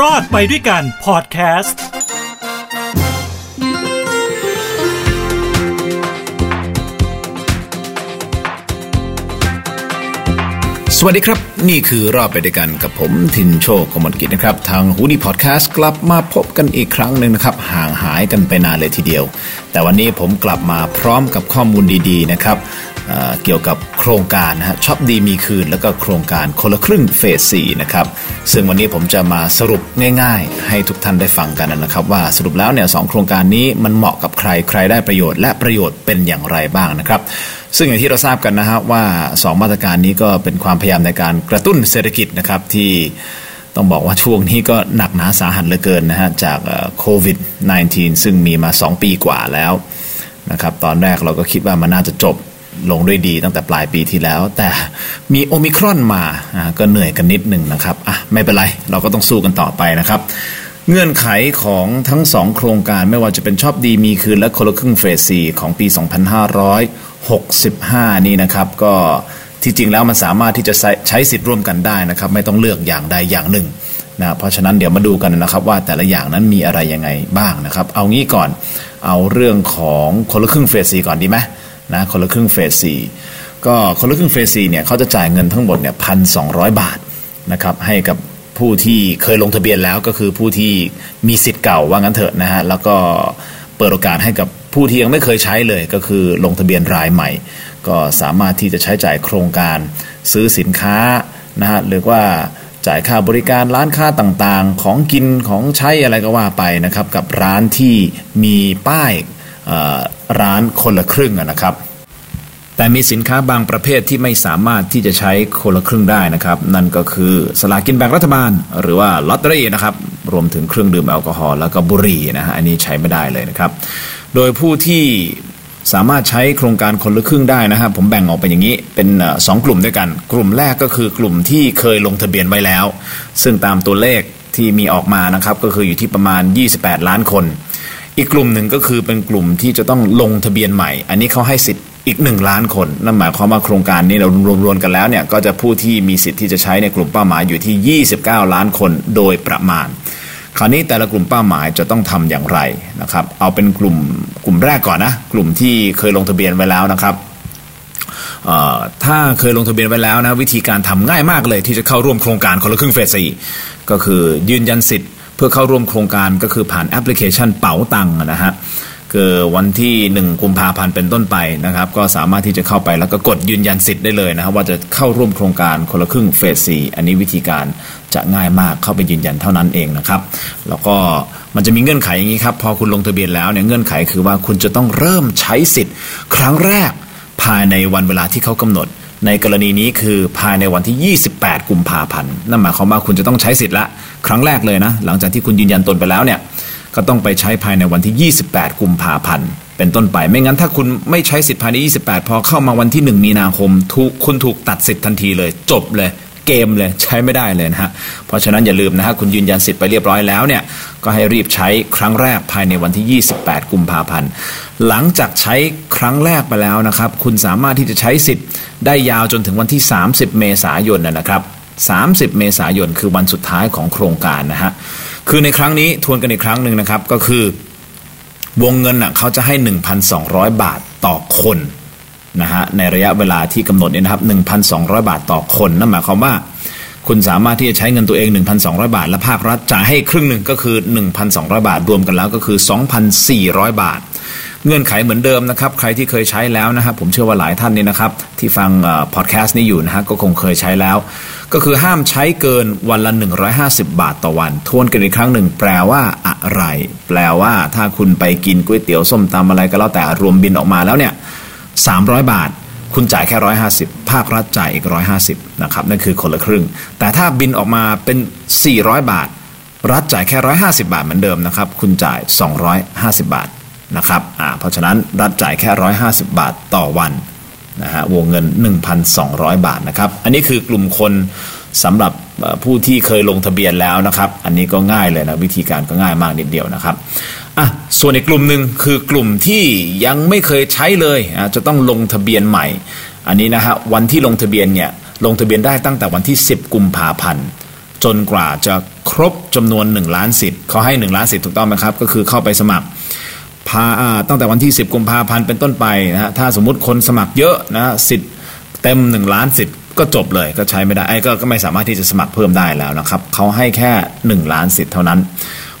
รอดไปด้วยกันพอดแคสต์สวัสดีครับ นี่คือรอดไปด้วยกันกับผมทินโชคกมลกิจนะครับ ทางฮูดี้พอดแคสต์กลับมาพบกันอีกครั้งหนึ่งนะครับ ห่างหายกันไปนานเลยทีเดียว แต่วันนี้ผมกลับมาพร้อมกับข้อมูลดีๆนะครับ เกี่ยวกับโครงการนะฮะช็อปดีมีคืน แล้วก็โครงการคนละครึ่งเฟสสี่นะครับซึ่งวันนี้ผมจะมาสรุปง่าย ๆ ให้ทุกท่านได้ฟังกันนะครับ ว่าสรุปแล้วเนี่ยสโครงการนี้มันเหมาะกับใครใครได้ประโยชน์และประโยชน์เป็นอย่างไรบ้างนะครับ ซึ่งอย่างที่เราทราบกันนะฮะว่า 2 มาตรการนี้ก็เป็นความพยายามในการกระตุ้นเศรษฐกิจนะครับที่ต้องบอกว่าช่วงนี้ก็หนักหนาสาหัสเหลือเกินนะฮะจากโควิด -19 ซึ่งมีมา 2 ปีกว่าแล้วนะครับตอนแรกเราก็คิดว่ามันน่าจะจบ ลงด้วยดีตั้งแต่ปลายปีที่แล้ว แต่มีโอมิครอนมาก็เหนื่อยกันนิดหนึ่งนะครับอะไม่เป็นไรเราก็ต้องสู้กันต่อไปนะครับ เงื่อนไขของทั้งสองโครงการไม่ว่าจะเป็นชอบดีมีคืนและคนละครึ่งเฟสซีของปี 2565 นี่นะครับก็ที่จริงแล้วมันสามารถที่จะใช้สิทธิ์ร่วมกันได้นะครับ ไม่ต้องเลือกอย่างใดอย่างหนึ่งนะเพราะฉะนั้นเดี๋ยวมาดูกันนะครับว่าแต่ละอย่างนั้นมีอะไรยังไงบ้างนะครับ เอางี้ก่อนเอาเรื่องของคนละครึ่งเฟสซีก่อนดีไหม นะคนละครึ่งเฟสสี่ก็คนละครึ่งเฟสสี่เนี่ยเขาจะจ่ายเงินทั้งหมดเนี่ยพันสองบาทนะครับให้กับผู้ที่เคยลงทะเบียนแล้วก็คือผู้ที่มีสิทธิ์เก่าว่างั้นเถอะนะฮะแล้วก็เปิดโอกาสให้กับผู้ที่ยังไม่เคยใช้เลย ก็คือลงทะเบียนรายใหม่ ก็สามารถที่จะใช้จ่ายโครงการซื้อสินค้านะฮะหรือว่าจ่ายค่าบริการร้านค้าต่างๆ ของกินของใช้อะไรก็ว่าไปนะครับ กับร้านที่มีป้าย ร้านคนละครึ่งนะครับ แต่มีสินค้าบางประเภทที่ไม่สามารถที่จะใช้คนละครึ่งได้นะครับ นั่นก็คือสลากินแบ่งรัฐบาล หรือว่าลอตเตอรี่นะครับรวมถึงเครื่องดื่มแอลกอฮอล์แล้วก็บุหรี่นะฮะอันนี้ใช้ไม่ได้เลยนะครับ โดยผู้ที่สามารถใช้โครงการคนละครึ่งได้นะครับผมแบ่งออกเป็นอย่างนี้เป็นสองกลุ่มด้วยกัน กลุ่มแรกก็คือกลุ่มที่เคยลงทะเบียนไว้แล้ว ซึ่งตามตัวเลขที่มีออกมานะครับก็คืออยู่ที่ประมาณ 28 ล้านคน อีกกลุ่มหนึ่งก็คือเป็นกลุ่มที่จะต้องลงทะเบียนใหม่ อันนี้เขาให้สิทธิ์อีกหนึ่งล้านคน นั่นหมายความว่าโครงการนี้เรารวมๆกันแล้วเนี่ยก็จะผู้ที่มีสิทธิ์ที่จะใช้ในกลุ่มเป้าหมายอยู่ที่ 29 ล้านคนโดยประมาณ คราวนี้แต่ละกลุ่มเป้าหมายจะต้องทำอย่างไรนะครับ เอาเป็นกลุ่มกลุ่มแรกก่อนนะ กลุ่มที่เคยลงทะเบียนไว้แล้วนะครับถ้าเคยลงทะเบียนไว้แล้วนะวิธีการทำง่ายมากเลยที่จะเข้าร่วมโครงการคนละครึ่งเฟสสี่ก็คือยืนยันสิทธิ์ เพื่อเข้าร่วมโครงการก็คือผ่านแอปพลิเคชันเป๋าตังนะฮะคือวันที่ 1 กุมภาพันธ์เป็นต้นไปนะครับ ก็สามารถที่จะเข้าไปแล้วก็กดยืนยันสิทธิ์ได้เลยนะครับว่าจะเข้าร่วมโครงการคนละครึ่งเฟสสี่อันนี้วิธีการจะง่ายมากเข้าไปยืนยันเท่านั้นเองนะครับ แล้วก็มันจะมีเงื่อนไขอย่างนี้ครับ พอคุณลงทะเบียนแล้วเนี่ยเงื่อนไขคือว่าคุณจะต้องเริ่มใช้สิทธิ์ ครั้งแรกภายในวันเวลาที่เขากำหนด ในกรณีนี้คือภายในวันที่ 28 กุมภาพันธ์นั่นหมายความว่าคุณจะต้องใช้สิทธิ์ละครั้งแรกเลยนะ หลังจากที่คุณยืนยันตนไปแล้วเนี่ยก็ต้องไปใช้ภายในวันที่ 28 กุมภาพันธ์เป็นต้นไป ไม่งั้นถ้าคุณไม่ใช้สิทธิ์ภายใน 28 พอเข้ามาวันที่ 1 มีนาคมทุกคุณถูกตัดสิทธิ์ทันทีเลย จบเลยเกมเลยใช้ไม่ได้เลยนะฮะ เพราะฉะนั้นอย่าลืมนะฮะคุณยืนยันสิทธิ์ไปเรียบร้อยแล้วเนี่ย ก็ให้รีบใช้ครั้งแรกภายในวันที่ 28 กุมภาพันธ์ หลังจากใช้ครั้งแรกไปแล้วนะครับ คุณสามารถที่จะใช้สิทธิ์ได้ยาวจนถึงวันที่ 30 เมษายนนะครับ 30 เมษายนคือวันสุดท้ายของโครงการนะฮะ คือในครั้งนี้ทวนกันอีกครั้งหนึ่งนะครับ ก็คือ วงเงินอะเขาจะให้ 1,200 บาทต่อคนนะฮะในระยะเวลาที่กำหนดเนี่ยนะครับ 1,200 บาทต่อคน นั่นหมายความว่าคุณสามารถที่จะใช้เงินตัวเอง 1,200 บาท และภาครัฐจ่ายให้ครึ่งหนึ่งก็คือ 1,200 บาท รวมกันแล้วก็คือ 2,400 บาท เงื่อนไขเหมือนเดิมนะครับ ใครที่เคยใช้แล้วนะครับผมเชื่อว่าหลายท่านนี่นะครับ ที่ฟังพอดแคสต์นี้อยู่นะฮะก็คงเคยใช้แล้ว ก็คือห้ามใช้เกินวันละ 150 บาทต่อวัน ทวนกันอีกครั้งหนึ่งแปลว่าอะไร แปลว่าถ้าคุณไปกินก๋วยเตี๋ยวส้มตำอะไรก็แล้วแต่รวมบินออกมาแล้วเนี่ย300 บาทคุณจ่ายแค่ 150 ภาครัฐจ่ายอีก 150 นะครับ นั่นคือคนละครึ่ง แต่ถ้าบินออกมาเป็น 400 บาท รัฐจ่ายแค่ 150 บาทเหมือนเดิมนะครับ คุณจ่าย 250 บาท นะครับอ่าเพราะฉะนั้นรัฐจ่ายแค่ 150 บาทต่อวันนะฮะวงเงิน 1,200 บาทนะครับ อันนี้คือกลุ่มคนสำหรับผู้ที่เคยลงทะเบียนแล้วนะครับ อันนี้ก็ง่ายเลยนะวิธีการก็ง่ายมากนิดเดียวนะครับอะส่วนอีกกลุ่มหนึ่งคือกลุ่มที่ยังไม่เคยใช้เลยอะจะต้องลงทะเบียนใหม่ อันนี้นะฮะวันที่ลงทะเบียนเนี่ยลงทะเบียนได้ตั้งแต่วันที่ 10 กุมภาพันธ์จจนกว่าจะครบจำนวน1ล้านสิทธิ์เขาให้1ล้านสิทธิ์ถูกต้องไหมครับ ก็คือเข้าไปสมัคร พาตั้งแต่วันที่ 10กุมภาพันธ์เป็นต้นไปนะฮะถ้าสมมุติคนสมัครเยอะนะสิทธิ์เต็ม 1 ล้านสิทธิ์ก็จบเลยก็ใช้ไม่ได้ไอ้ก็ก็ไม่สามารถที่จะสมัครเพิ่มได้แล้วนะครับเขาให้แค่ 1 ล้านสิทธิ์เท่านั้น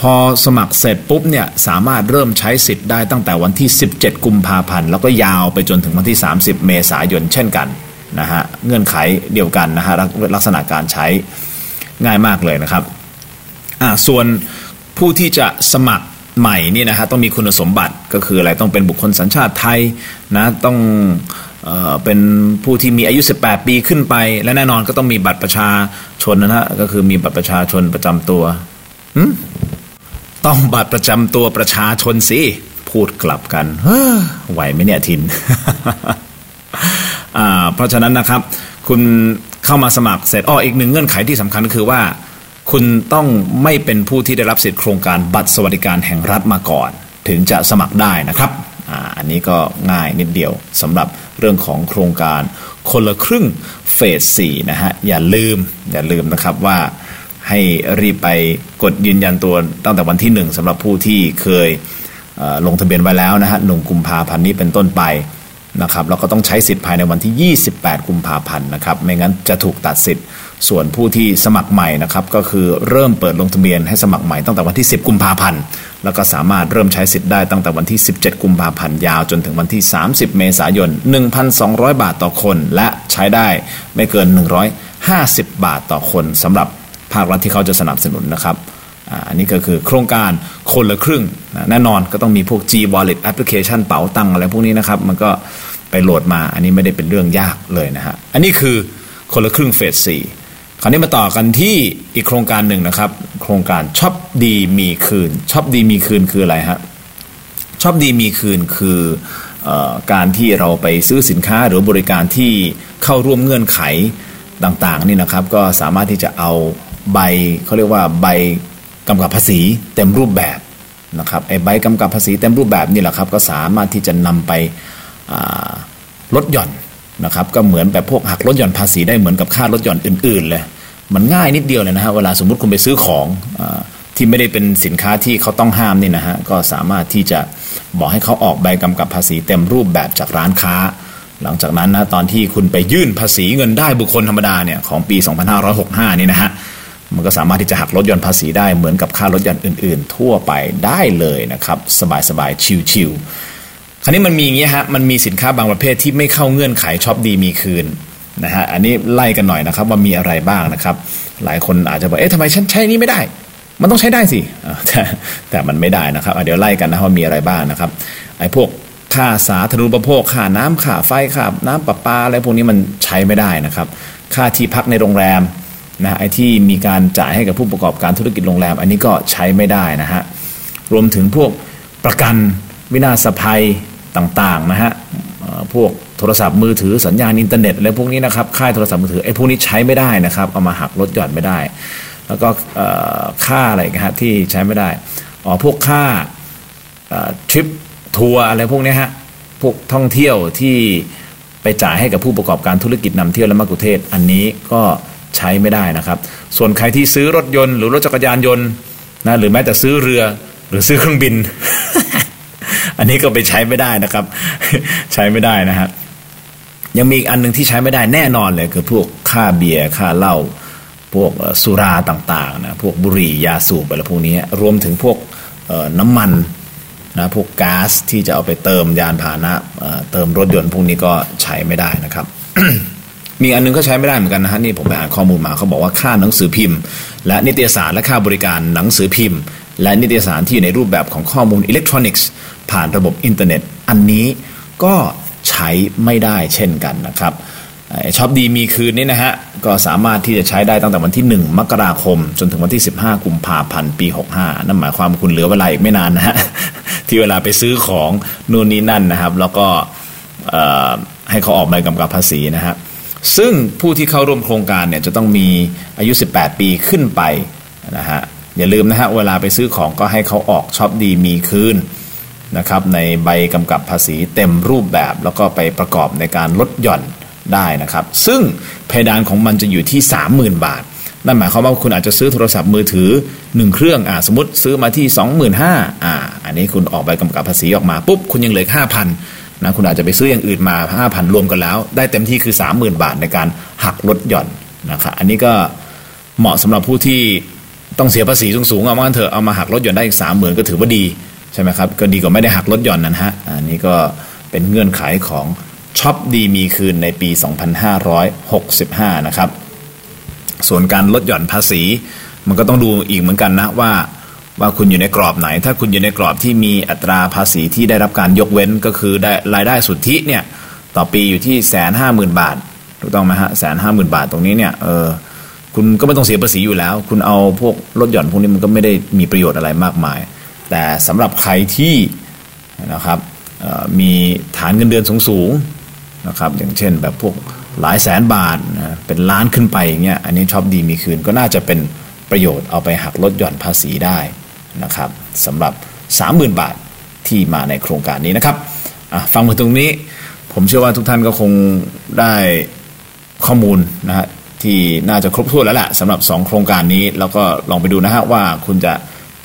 พอสมัครเสร็จปุ๊บเนี่ยสามารถเริ่มใช้สิทธิ์ได้ตั้งแต่วันที่ 17 กุมภาพันธ์แล้วก็ยาวไปจนถึงวันที่ 30 เมษายนเช่นกันนะฮะเงื่อนไขเดียวกันนะฮะลักษณะการใช้ง่ายมากเลยนะครับอ่าส่วนผู้ที่จะสมัคร ใหม่นี่นะฮะต้องมีคุณสมบัติก็คืออะไรต้องเป็นบุคคลสัญชาติไทยนะต้องเป็นผู้ที่มีอายุ 18 ปีขึ้นไป และแน่นอนก็ต้องมีบัตรประชาชนนะฮะก็คือมีบัตรประชาชนประจำตัวต้องบัตรประจำตัวประชาชนสิพูดกลับกันเฮ้อไหวไหมเนี่ยทินเพราะฉะนั้นนะครับ คุณเข้ามาสมัครเสร็จอ้ออีกหนึ่งเงื่อนไขที่สำคัญก็คือว่า คุณต้องไม่เป็นผู้ที่ได้รับสิทธิโครงการบัตรสวัสดิการแห่งรัฐมาก่อน ถึงจะสมัครได้นะครับอันนี้ก็ง่ายนิดเดียวสำหรับเรื่องของโครงการคนละครึ่งเฟสสี่นะฮะอย่าลืมอย่าลืมนะครับว่าให้รีบไปกดยืนยันตัวตั้งแต่วันที่หนึ่งสำหรับผู้ที่เคยลงทะเบียนไว้แล้วนะฮะหนุ่งกุมภาพันธ์นี้เป็นต้นไปนะครับแล้วก็ต้องใช้สิทธิ์ภายในวันที่ 28 กุมภาพันธ์นะครับไม่งั้นจะถูกตัดสิทธิ์ ส่วนผู้ที่สมัครใหม่นะครับก็คือเริ่มเปิดลงทะเบียนให้สมัครใหม่ตั้งแต่วันที่ 10 กุมภาพันธ์แล้วก็สามารถเริ่มใช้สิทธิ์ได้ตั้งแต่วันที่ 17 กุมภาพันธ์ยาวจนถึงวันที่ 30 เมษายน 1,200 บาทต่อคน และใช้ได้ไม่เกิน 150 บาทต่อคนสำหรับภาครัฐที่เขาจะสนับสนุนนะครับอันนี้ก็คือโครงการคนละครึ่ง แน่นอนก็ต้องมีพวก G Wallet Application เป๋าตังอะไรพวกนี้นะครับ มันก็ไปโหลดมาอันนี้ไม่ได้เป็นเรื่องยากเลยนะฮะอันนี้คือคนละครึ่งเฟสสี่ คราวนี้มาต่อกันที่อีกโครงการหนึ่งนะครับ โครงการช็อปดีมีคืนช็อปดีมีคืนคืออะไรฮะช็อปดีมีคืนคืออการที่เราไปซื้อสินค้าหรือบริการที่เข้าร่วมเงื่อนไขต่างๆนี่นะครับ ก็สามารถที่จะเอาใบเขาเรียกว่าใบกำกับภาษีเต็มรูปแบบนะครับไอ้ใบกำกับภาษีเต็มรูปแบบนี่แหละครับ ก็สามารถที่จะนำไปลดหย่อน นะครับก็เหมือนแบบพวกหักลดหย่อนภาษีได้เหมือนกับค่าลดหย่อนอื่นๆเลยมันง่ายนิดเดียวเลยนะฮะเวลาสมมุติคุณไปซื้อของอที่ไม่ได้เป็นสินค้าที่เขาต้องห้ามนี่นะฮะก็สามารถที่จะบอกให้เขาออกใบกำกับภาษีเต็มรูปแบบจากร้านค้า หลังจากนั้นนะตอนที่คุณไปยื่นภาษีเงินได้บุคคลธรรมดาเนี่ยของปี 2565 นี่นะฮะมันก็สามารถที่จะหักลดหย่อนภาษีได้เหมือนกับค่าลดหย่อนอื่น ๆ ทั่วไปได้เลยนะครับ สบายๆชิวๆ คราวนี้มันมีอย่างเงี้ยฮะมันมีสินค้าบางประเภทที่ไม่เข้าเงื่อนไขช็อปดีมีคืนนะฮะอันนี้ไล่กันหน่อยนะครับว่ามีอะไรบ้างนะครับ หลายคนอาจจะบอกเอ๊ะทำไมฉันใช้นี้ไม่ได้ มันต้องใช้ได้สิแต่แต่มันไม่ได้นะครับเดี๋ยวไล่กันนะว่ามีอะไรบ้างนะครับไอ้พวกค่าสาธารณูปโภคค่าน้ำค่าไฟค่าน้ำประปาอะไรพวกนี้มันใช้ไม่ได้นะครับ ค่าที่พักในโรงแรมนะไอ้ที่มีการจ่ายให้กับผู้ประกอบการธุรกิจโรงแรม อันนี้ก็ใช้ไม่ได้นะฮะรวมถึงพวกประกันวินาศภัย ต่างๆนะฮะพวกโทรศัพท์มือถือสัญญาณอินเทอร์เน็ตอะไรพวกนี้นะครับค่ายโทรศัพท์มือถือไอ้พวกนี้ใช้ไม่ได้นะครับเอามาหักลดหย่อนไม่ได้ แล้วก็ค่าอะไรกันฮะที่ใช้ไม่ได้อ๋อพวกค่าทริปทัวร์อะไรพวกนี้ฮะพวกท่องเที่ยวที่ไปจ่ายให้กับผู้ประกอบการธุรกิจนำเที่ยวและมักคุเทศ อันนี้ก็ใช้ไม่ได้นะครับ ส่วนใครที่ซื้อรถยนต์ หรือรถจักรยานยนต์นะหรือแม้แต่ซื้อเรือหรือซื้อเครื่องบิน อันนี้ก็ไปใช้ไม่ได้นะครับ ใช้ไม่ได้นะฮะยังมีอีกอันหนึ่งที่ใช้ไม่ได้แน่นอนเลยคือพวกค่าเบียร์ค่าเหล้าพวกสุราต่างๆนะพวกบุหรี่ยาสูบอะไรพวกนี้รวมถึงพวกน้ำมันนะพวกก๊าซที่จะเอาไปเติมยานพาหนะเติมรถยนต์พวกนี้ก็ใช้ไม่ได้นะครับ มีอันนึงก็ใช้ไม่ได้เหมือนกันนะฮะนี่ผมไปอ่านข้อมูลมาเขาบอกว่าค่าหนังสือพิมพ์ และนิตยสารและค่าบริการหนังสือพิมพ์ และนิตยสารที่อยู่ในรูปแบบของข้อมูลอิเล็กทรอนิกส์ผ่านระบบอินเทอร์เน็ต อันนี้ก็ใช้ไม่ได้เช่นกันนะครับช็อปดีมีคืนนี้นะฮะ ก็สามารถที่จะใช้ได้ตั้งแต่วันที่ 1 มกราคม จนถึงวันที่ 15 กุมภาพันธ์ปี 65 นั่นหมายความคุณเหลือเวลาอีกไม่นานนะฮะ ที่เวลาไปซื้อของนู่นนี่นั่นนะครับ แล้วก็ให้เขาออกใบกำกับภาษีนะฮะซึ่งผู้ที่เข้าร่วมโครงการเนี่ยจะต้องมีอายุ 18 ปีขึ้นไปนะฮะ อย่าลืมนะฮะเวลาไปซื้อของก็ให้เขาออกช็อปดีมีคืนนะครับในใบกำกับภาษีเต็มรูปแบบ แล้วก็ไปประกอบในการลดหย่อนได้นะครับ ซึ่งเพดานของมันจะอยู่ที่ 30,000 บาท นั่นหมายความว่าคุณอาจจะซื้อโทรศัพท์มือถือ 1 เครื่องอ่าสมมติซื้อมาที่ 25,000อ่าอันนี้คุณออกใบกำกับภาษีออกมาปุ๊บคุณยังเหลือ5,000นะคุณอาจจะไปซื้ออย่างอื่นมา 5,000 รวมกันแล้ว ได้เต็มที่คือ 30,000 บาทในการหักลดหย่อนนะครับอันนี้ก็เหมาะสำหรับผู้ที่ ต้องเสียภาษีสูงๆเอามาเถอะเอามาหักลดหย่อนได้อีก30,000ก็ถือว่าดีใช่ไหมครับก็ดีกว่าไม่ได้หักลดหย่อนนะฮะอันนี้ก็เป็นเงื่อนไขของช็อปดีมีคืนในปี 2565 นะครับ ส่วนการลดหย่อนภาษี มันก็ต้องดูอีกเหมือนกันนะว่าว่าคุณอยู่ในกรอบไหน ถ้าคุณอยู่ในกรอบที่มีอัตราภาษีที่ได้รับการยกเว้นก็คือได้รายได้สุทธิเนี่ยต่อปีอยู่ที่แสนห้าหมื่นบาทถูกต้องไหมฮะแสนห้าหมื่นบาทตรงนี้เนี่ยเออ คุณก็ไม่ต้องเสียภาษีอยู่แล้ว คุณเอาพวกลดหย่อนพวกนี้มันก็ไม่ได้มีประโยชน์อะไรมากมาย แต่สำหรับใครที่นะครับมีฐานเงินเดือนสูงๆนะครับอย่างเช่นแบบพวกหลายแสนบาทนะเป็นล้านขึ้นไปอย่างเงี้ยอันนี้ชอบดีมีคืนก็น่าจะเป็นประโยชน์เอาไปหักลดหย่อนภาษีได้นะครับสำหรับ 30,000 บาทที่มาในโครงการนี้นะครับฟังมาตรงนี้ผมเชื่อว่าทุกท่านก็คงได้ข้อมูลนะฮะ ที่น่าจะครบถ้วนแล้วแหละสำหรับ 2 โครงการนี้ แล้วก็ลองไปดูนะฮะว่าคุณจะ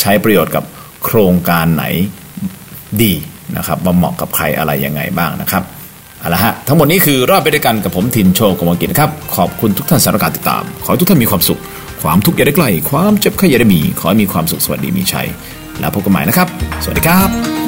ใช้ประโยชน์กับโครงการไหนดีนะครับว่าเหมาะกับใครอะไรยังไงบ้างนะครับเอาละฮะทั้งหมดนี้คือรอบไปด้วยกันกับผมทินโชกมกิจครับ ขอบคุณทุกท่านสำหรับการติดตาม ขอให้ทุกท่านมีความสุข ความทุกข์อย่าได้ใกล้ความเจ็บไข้อย่าได้มี ขอให้มีความสุขสวัสดีมีชัย แล้วพบกันใหม่นะครับ สวัสดีครับ